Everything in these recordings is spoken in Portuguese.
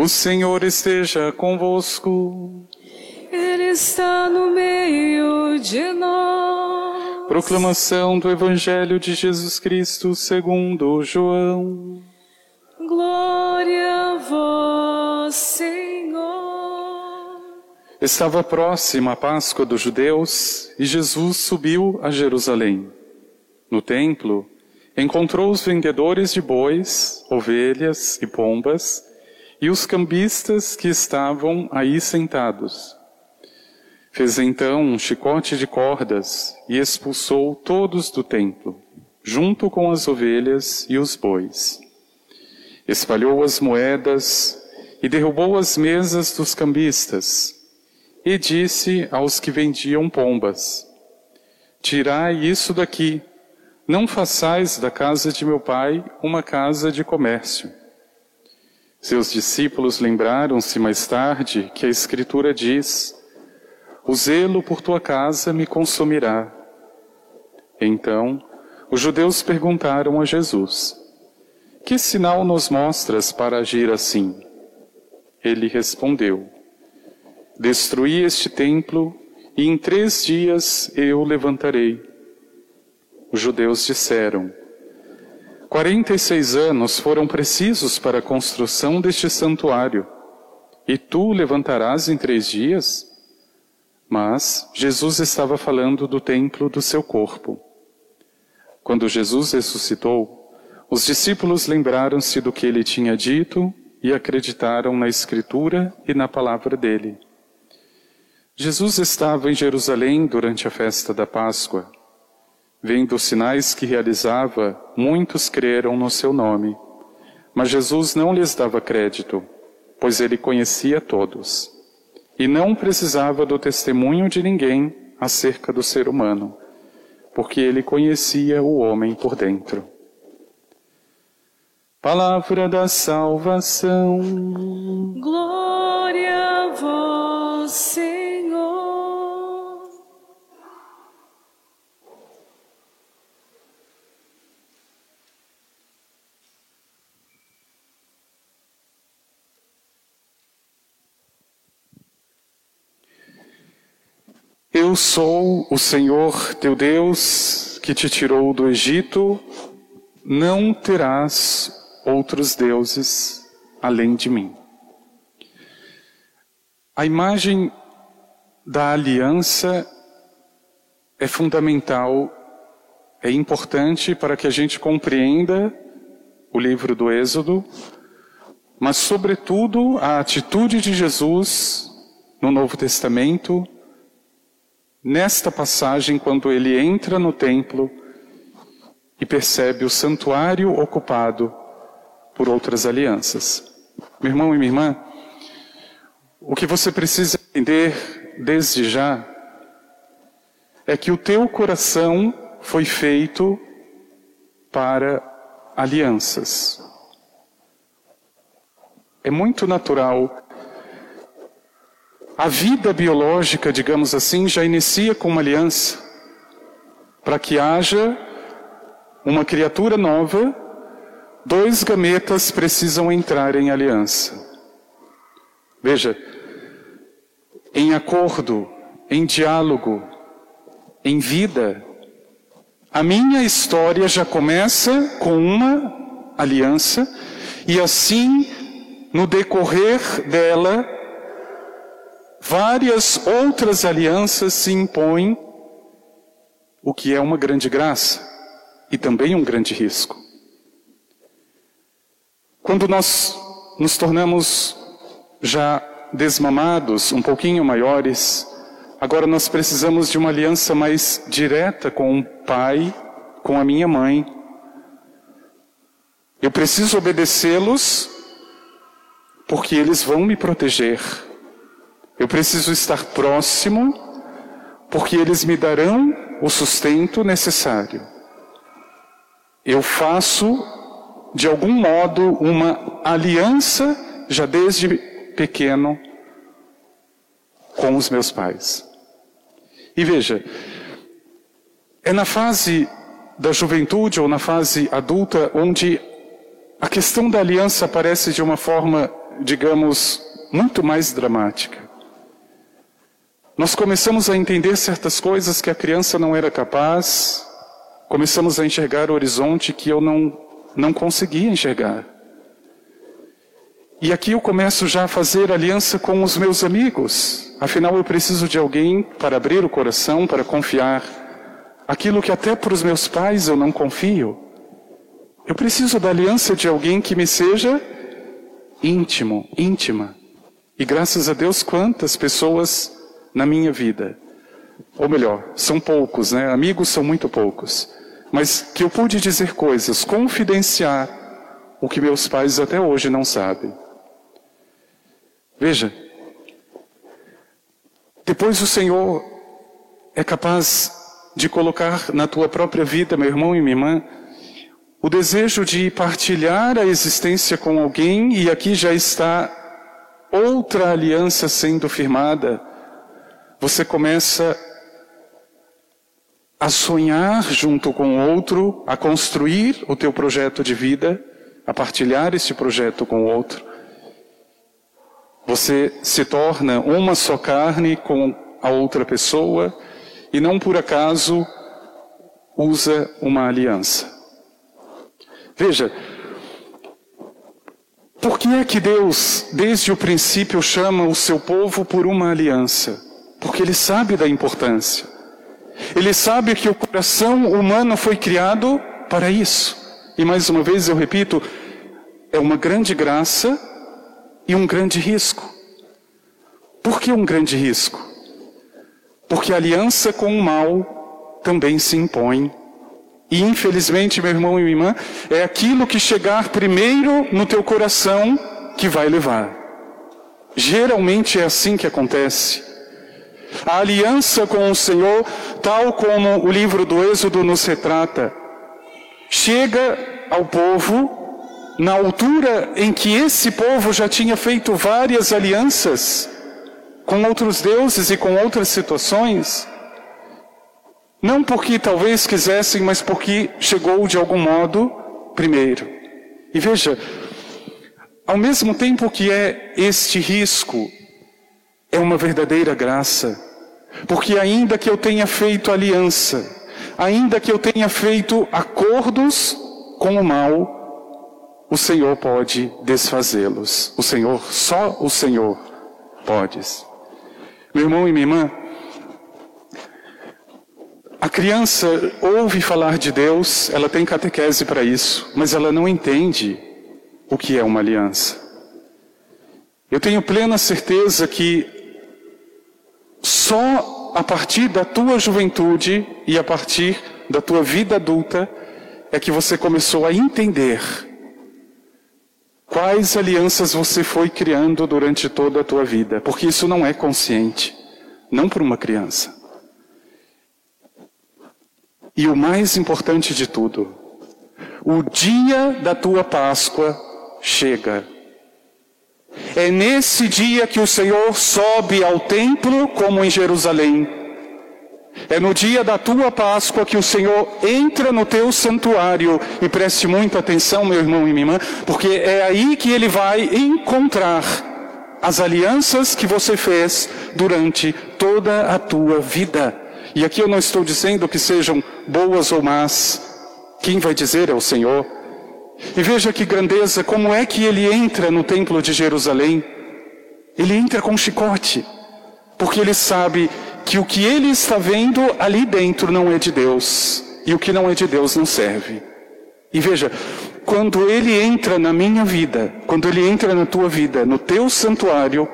O Senhor esteja convosco. Ele está no meio de nós. Proclamação do Evangelho de Jesus Cristo segundo João. Glória a vós, Senhor. Estava próxima a Páscoa dos judeus e Jesus subiu a Jerusalém. No templo, encontrou os vendedores de bois, ovelhas e pombas e os cambistas que estavam aí sentados. Fez então um chicote de cordas e expulsou todos do templo, junto com as ovelhas e os bois. Espalhou as moedas e derrubou as mesas dos cambistas, e disse aos que vendiam pombas: Tirai isso daqui, não façais da casa de meu pai uma casa de comércio. Seus discípulos lembraram-se mais tarde que a Escritura diz: O zelo por tua casa me consumirá. Então, os judeus perguntaram a Jesus: Que sinal nos mostras para agir assim? Ele respondeu: Destruí este templo e em três dias eu o levantarei. Os judeus disseram: 46 anos foram precisos para a construção deste santuário, e tu levantarás em três dias? Mas Jesus estava falando do templo do seu corpo. Quando Jesus ressuscitou, os discípulos lembraram-se do que ele tinha dito e acreditaram na Escritura e na palavra dele. Jesus estava em Jerusalém durante a festa da Páscoa. Vendo os sinais que realizava, muitos creram no seu nome. Mas Jesus não lhes dava crédito, pois ele conhecia todos. E não precisava do testemunho de ninguém acerca do ser humano, porque ele conhecia o homem por dentro. Palavra da salvação. Glória a vós, Senhor. Eu sou o Senhor teu Deus que te tirou do Egito, não terás outros deuses além de mim. A imagem da aliança é fundamental, é importante para que a gente compreenda o livro do Êxodo, mas, sobretudo, a atitude de Jesus no Novo Testamento nesta passagem, quando ele entra no templo e percebe o santuário ocupado por outras alianças. Meu irmão e minha irmã, o que você precisa entender desde já é que o teu coração foi feito para alianças. É muito natural a vida biológica, digamos assim, já inicia com uma aliança para que haja uma criatura nova, dois gametas precisam entrar em aliança. Veja, em acordo, em diálogo, em vida, a minha história já começa com uma aliança e assim, no decorrer dela, várias outras alianças se impõem, o que é uma grande graça e também um grande risco. Quando nós nos tornamos já desmamados, um pouquinho maiores, agora nós precisamos de uma aliança mais direta com o pai, com a minha mãe. Eu preciso obedecê-los porque eles vão me proteger. Eu preciso estar próximo, porque eles me darão o sustento necessário. Eu faço, de algum modo, uma aliança, já desde pequeno, com os meus pais. E veja, é na fase da juventude ou na fase adulta onde a questão da aliança aparece de uma forma digamos, muito mais dramática. Nós começamos a entender certas coisas que a criança não era capaz, começamos a enxergar o horizonte que eu não, não conseguia enxergar. E aqui eu começo já a fazer aliança com os meus amigos. Afinal, eu preciso de alguém para abrir o coração, para confiar. Aquilo que até para os meus pais eu não confio. Eu preciso da aliança de alguém que me seja íntimo, íntima. E graças a Deus, quantas pessoas na minha vida. Ou melhor, são poucos, né? Amigos são muito poucos. Mas que eu pude dizer coisas, confidenciar o que meus pais até hoje não sabem. Veja, depois o Senhor é capaz de colocar na tua própria vida, meu irmão e minha irmã, o desejo de partilhar a existência com alguém, e aqui já está outra aliança sendo firmada você começa a sonhar junto com o outro, a construir o teu projeto de vida, a partilhar esse projeto com o outro. Você se torna uma só carne com a outra pessoa e não por acaso usa uma aliança. Veja, por que é que Deus, desde o princípio, chama o seu povo por uma aliança? Porque ele sabe da importância. Ele sabe que o coração humano foi criado para isso. E mais uma vez eu repito, é uma grande graça e um grande risco. Por que um grande risco? Porque a aliança com o mal também se impõe. E infelizmente, meu irmão e minha irmã, é aquilo que chegar primeiro no teu coração que vai levar. Geralmente é assim que acontece. A aliança com o Senhor, tal como o livro do Êxodo nos retrata, chega ao povo na altura em que esse povo já tinha feito várias alianças com outros deuses e com outras situações. Não porque talvez quisessem, mas porque chegou de algum modo primeiro. E veja, ao mesmo tempo que é este risco é uma verdadeira graça. Porque ainda que eu tenha feito aliança, ainda que eu tenha feito acordos com o mal, o Senhor pode desfazê-los. O Senhor, só o Senhor pode. Meu irmão e minha irmã, a criança ouve falar de Deus, ela tem catequese para isso, mas ela não entende o que é uma aliança. Eu tenho plena certeza que só a partir da tua juventude e a partir da tua vida adulta é que você começou a entender quais alianças você foi criando durante toda a tua vida, porque isso não é consciente, não para uma criança. E o mais importante de tudo, o dia da tua Páscoa chega. É nesse dia que o Senhor sobe ao templo, como em Jerusalém. É no dia da tua Páscoa que o Senhor entra no teu santuário. E preste muita atenção, meu irmão e minha irmã, porque é aí que ele vai encontrar as alianças que você fez durante toda a tua vida. E aqui eu não estou dizendo que sejam boas ou más. Quem vai dizer é o Senhor. E veja que grandeza, como é que ele entra no templo de Jerusalém? Ele entra com chicote, porque ele sabe que o que ele está vendo ali dentro não é de Deus, e o que não é de Deus não serve. E veja, quando ele entra na minha vida, quando ele entra na tua vida, no teu santuário,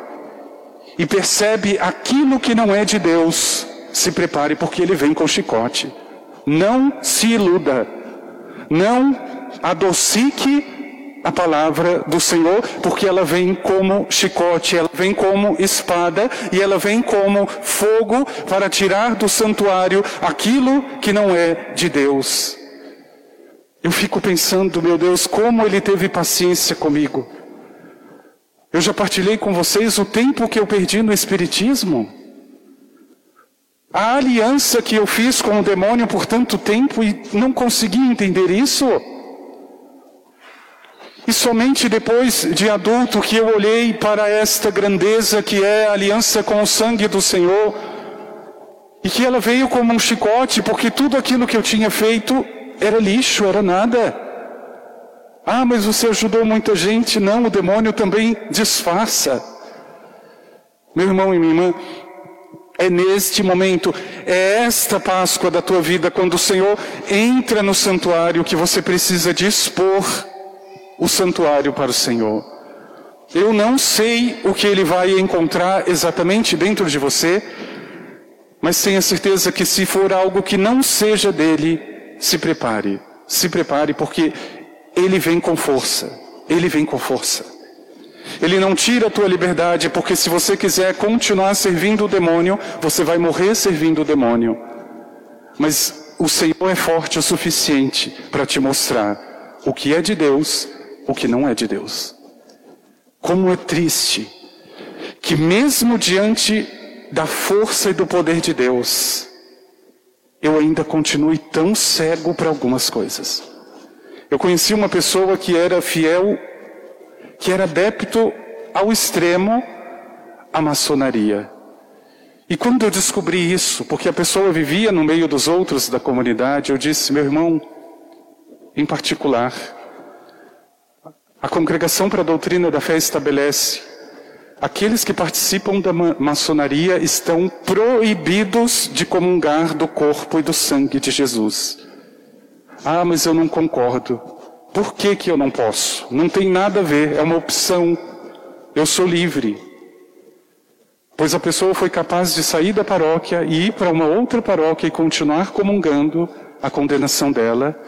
e percebe aquilo que não é de Deus, se prepare porque ele vem com chicote. Não se iluda. Não adocique a palavra do Senhor, porque ela vem como chicote, ela vem como espada e ela vem como fogo para tirar do santuário aquilo que não é de Deus. Eu fico pensando, meu Deus, como ele teve paciência comigo. Eu já partilhei com vocês o tempo que eu perdi no Espiritismo. A aliança que eu fiz com o demônio por tanto tempo e não consegui entender isso. E somente depois de adulto que eu olhei para esta grandeza que é a aliança com o sangue do Senhor, e que ela veio como um chicote, porque tudo aquilo que eu tinha feito era lixo, era nada. Ah, mas você ajudou muita gente. Não, o demônio também disfarça. Meu irmão e minha irmã, é neste momento, é esta Páscoa da tua vida, quando o Senhor entra no santuário, que você precisa dispor o santuário para o Senhor. Eu não sei o que ele vai encontrar exatamente dentro de você, mas tenha certeza que se for algo que não seja dele, se prepare. Se prepare porque ele vem com força. Ele vem com força. Ele não tira a tua liberdade, porque se você quiser continuar servindo o demônio, você vai morrer servindo o demônio. Mas o Senhor é forte o suficiente para te mostrar o que é de Deus, o que não é de Deus. Como é triste que mesmo diante da força e do poder de Deus, eu ainda continue tão cego para algumas coisas. Eu conheci uma pessoa que era fiel, que era adepto ao extremo à maçonaria. E quando eu descobri isso, porque a pessoa vivia no meio dos outros da comunidade, eu disse, meu irmão, em particular, a Congregação para a Doutrina da Fé estabelece Aqueles que participam da maçonaria estão proibidos de comungar do corpo e do sangue de Jesus. Ah, mas eu não concordo. Por que, que eu não posso? Não tem nada a ver, é uma opção. Eu sou livre. Pois a pessoa foi capaz de sair da paróquia e ir para uma outra paróquia e continuar comungando a condenação dela,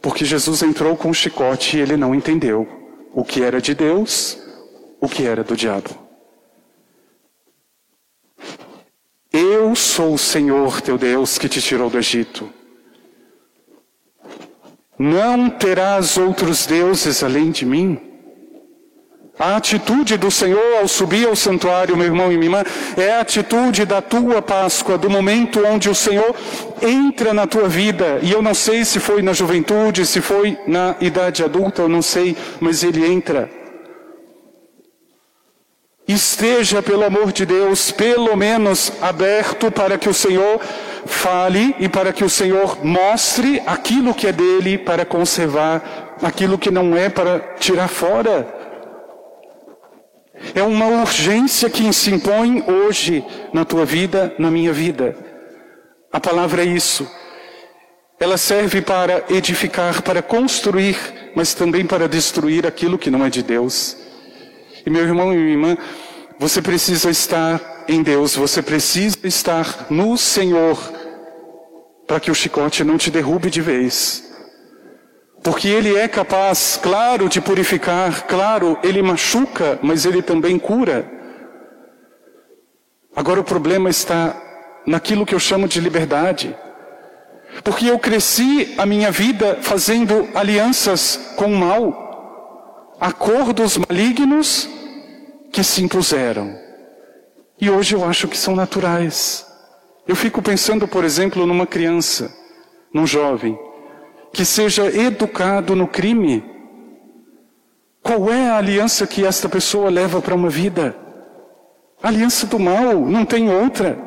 porque Jesus entrou com o chicote e ele não entendeu o que era de Deus o que era do diabo. Eu sou o Senhor teu Deus que te tirou do Egito. Não terás outros deuses além de mim. A atitude do Senhor ao subir ao santuário, meu irmão e minha irmã, é a atitude da tua Páscoa, do momento onde o Senhor entra na tua vida. E eu não sei se foi na juventude, se foi na idade adulta, eu não sei, mas ele entra esteja, pelo amor de Deus, pelo menos aberto para que o Senhor fale e para que o Senhor mostre aquilo que é dele para conservar, aquilo que não é para tirar fora. É uma urgência que se impõe hoje na tua vida, na minha vida. A palavra é isso. Ela serve para edificar, para construir, mas também para destruir aquilo que não é de Deus. E meu irmão e minha irmã, você precisa estar em Deus, você precisa estar no Senhor, para que o chicote não te derrube de vez. Porque Ele é capaz, claro, de purificar, claro, Ele machuca, mas Ele também cura. Agora o problema está naquilo que eu chamo de liberdade. Porque eu cresci a minha vida fazendo alianças com o mal, acordos malignos que se impuseram. E hoje eu acho que são naturais. Eu fico pensando, por exemplo, numa criança, num jovem, que seja educado no crime. Qual é a aliança que esta pessoa leva para uma vida? Aliança do mal, não tem outra.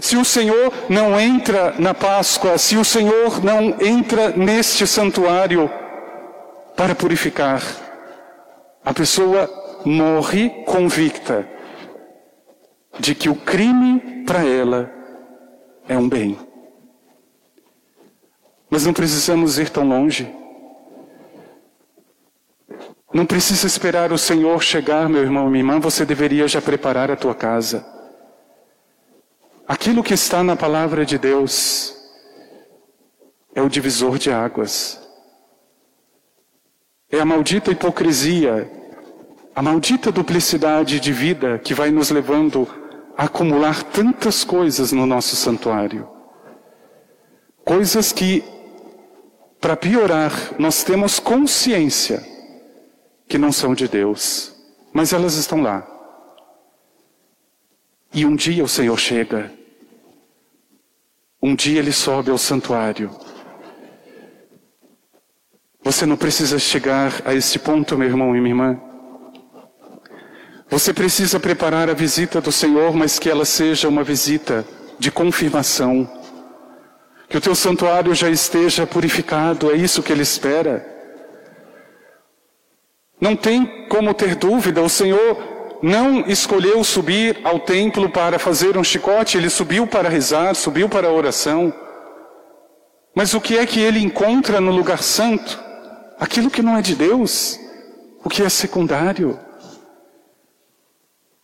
Se o Senhor não entra na Páscoa, se o Senhor não entra neste santuário para purificar, a pessoa morre convicta de que o crime para ela é um bem. Mas não precisamos ir tão longe. Não precisa esperar o Senhor chegar, meu irmão minha irmã, você deveria já preparar a tua casa. Aquilo que está na palavra de Deus é o divisor de águas. É a maldita hipocrisia a maldita duplicidade de vida que vai nos levando a acumular tantas coisas no nosso santuário. Coisas que, para piorar, nós temos consciência que não são de Deus, mas elas estão lá. E um dia o Senhor chega, um dia ele sobe ao santuário. Você não precisa chegar a este ponto, meu irmão e minha irmã. Você precisa preparar a visita do Senhor, mas que ela seja uma visita de confirmação. Que o teu santuário já esteja purificado, é isso que Ele espera. Não tem como ter dúvida, o Senhor não escolheu subir ao templo para fazer um chicote, ele subiu para rezar, subiu para a oração. Mas o que é que ele encontra no lugar santo? Aquilo que não é de Deus, o que é secundário.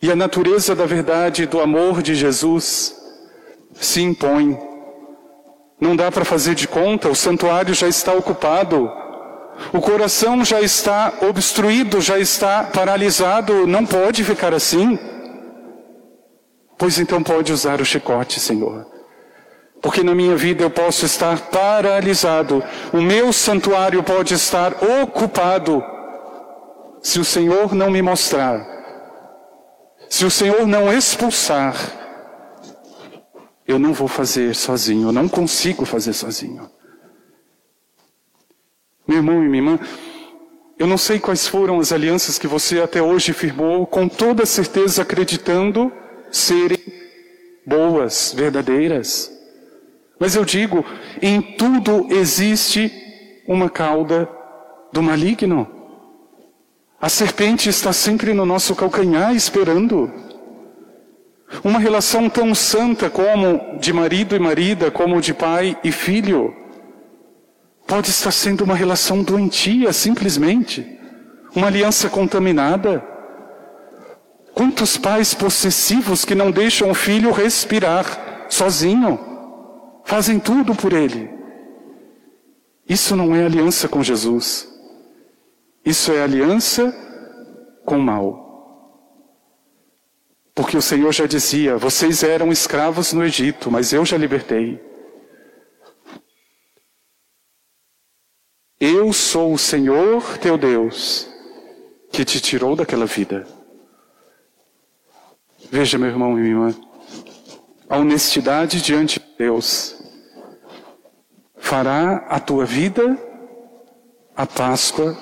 E a natureza da verdade e do amor de Jesus se impõe. Não dá para fazer de conta, o santuário já está ocupado, o coração já está obstruído, já está paralisado, não pode ficar assim. Pois então pode usar o chicote, Senhor. Porque na minha vida eu posso estar paralisado, o meu santuário pode estar ocupado, se o Senhor não me mostrar, se o Senhor não expulsar, eu não vou fazer sozinho, eu não consigo fazer sozinho. Meu irmão e minha irmã, eu não sei quais foram as alianças que você até hoje firmou, com toda certeza acreditando serem boas, verdadeiras. Mas eu digo, em tudo existe uma cauda do maligno. A serpente está sempre no nosso calcanhar esperando. Uma relação tão santa como de marido e marida, como de pai e filho, pode estar sendo uma relação doentia, simplesmente. Uma aliança contaminada. Quantos pais possessivos que não deixam o filho respirar sozinho, fazem tudo por ele. Isso não é aliança com Jesus. Isso é aliança com o mal. Porque o Senhor já dizia: vocês eram escravos no Egito, mas eu já libertei. Eu sou o Senhor teu Deus, que te tirou daquela vida. Veja, meu irmão e minha irmã, a honestidade diante de Deus fará a tua vida a Páscoa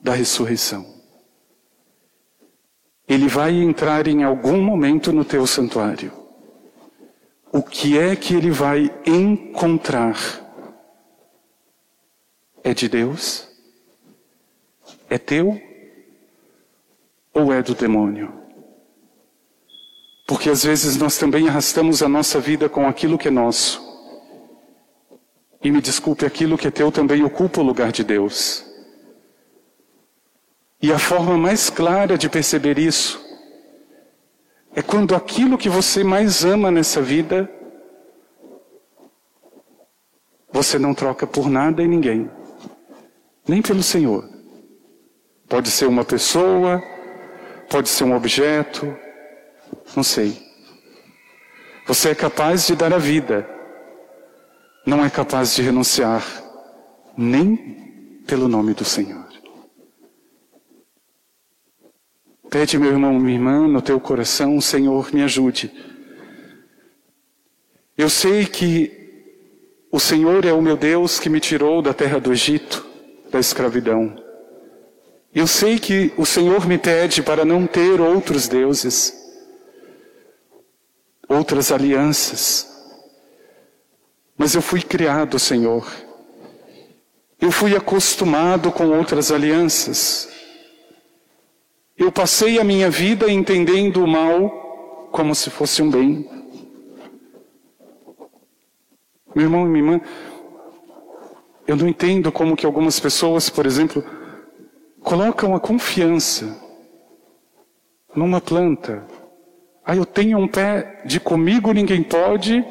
da ressurreição. Ele vai entrar em algum momento no teu santuário. O que é que ele vai encontrar? É de Deus? É teu? Ou é do demônio? Porque às vezes nós também arrastamos a nossa vida com aquilo que é nosso. E me desculpe, aquilo que é teu também ocupa o lugar de Deus. E a forma mais clara de perceber isso é quando aquilo que você mais ama nessa vida, você não troca por nada e ninguém nem pelo Senhor. Pode ser uma pessoa, pode ser um objeto, não sei. Você é capaz de dar a vida, não é capaz de renunciar, nem pelo nome do Senhor. Pede, meu irmão, minha irmã, no teu coração, Senhor, me ajude. Eu sei que o Senhor é o meu Deus que me tirou da terra do Egito da escravidão. Eu sei que o Senhor me pede para não ter outros deuses, outras alianças. Mas eu fui criado, Senhor. Eu fui acostumado com outras alianças. Eu passei a minha vida entendendo o mal como se fosse um bem. Meu irmão e minha irmã, eu não entendo como que algumas pessoas, por exemplo, colocam a confiança numa planta. Ah, eu tenho um pé de comigo ninguém pode,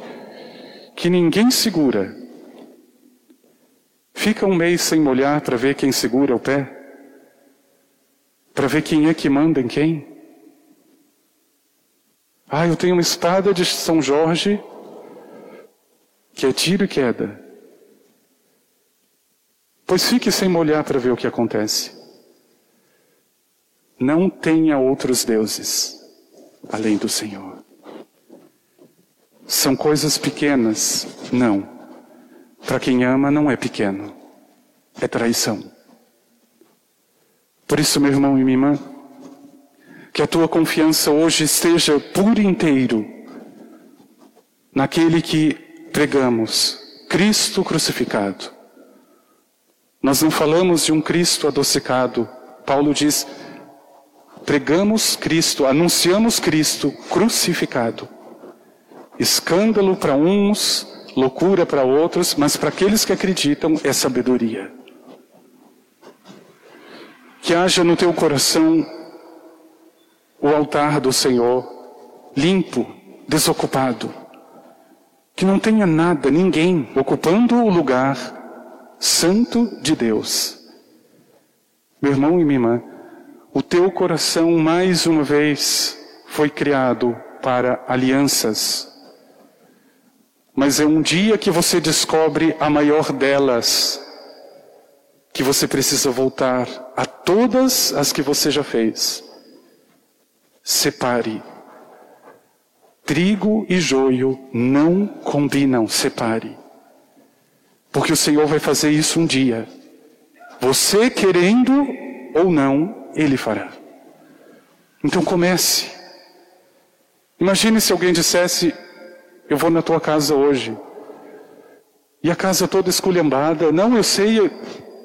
que ninguém segura. Fica um mês sem molhar para ver quem segura o pé, para ver quem é que manda em quem. Ah, eu tenho uma espada de São Jorge que é tiro e queda. Pois fique sem molhar para ver o que acontece. Não tenha outros deuses além do Senhor. São coisas pequenas? Não. Para quem ama, não é pequeno. é traição. Por isso, meu irmão e minha irmã, que a tua confiança hoje esteja por inteiro naquele que pregamos, Cristo crucificado. Nós não falamos de um Cristo adocicado. Paulo diz: pregamos Cristo, anunciamos Cristo crucificado. Escândalo para uns, loucura para outros, mas para aqueles que acreditam é sabedoria. Que haja no teu coração o altar do Senhor limpo, desocupado. Que não tenha nada, ninguém ocupando o lugar santo de Deus. Meu irmão e minha irmã, o teu coração mais uma vez foi criado para alianças. Mas é um dia que você descobre a maior delas, que você precisa voltar a todas as que você já fez. Separe. Trigo e joio não combinam, separe. Porque o Senhor vai fazer isso um dia. Você querendo ou não, Ele fará. Então comece. Imagine se alguém dissesse: Eu vou na tua casa hoje. E a casa toda esculhambada. Não, eu sei, eu,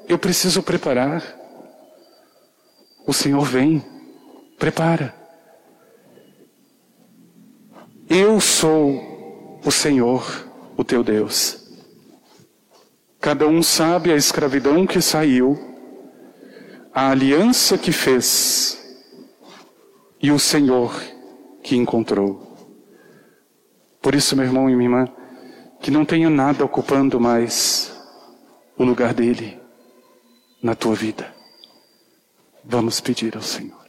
eu preciso preparar. O Senhor vem, prepara. Eu sou o Senhor, o teu Deus. Cada um sabe a escravidão que saiu, a aliança que fez e o Senhor que encontrou. Por isso, meu irmão e minha irmã, que não tenha nada ocupando mais o lugar dele na tua vida. Vamos pedir ao Senhor.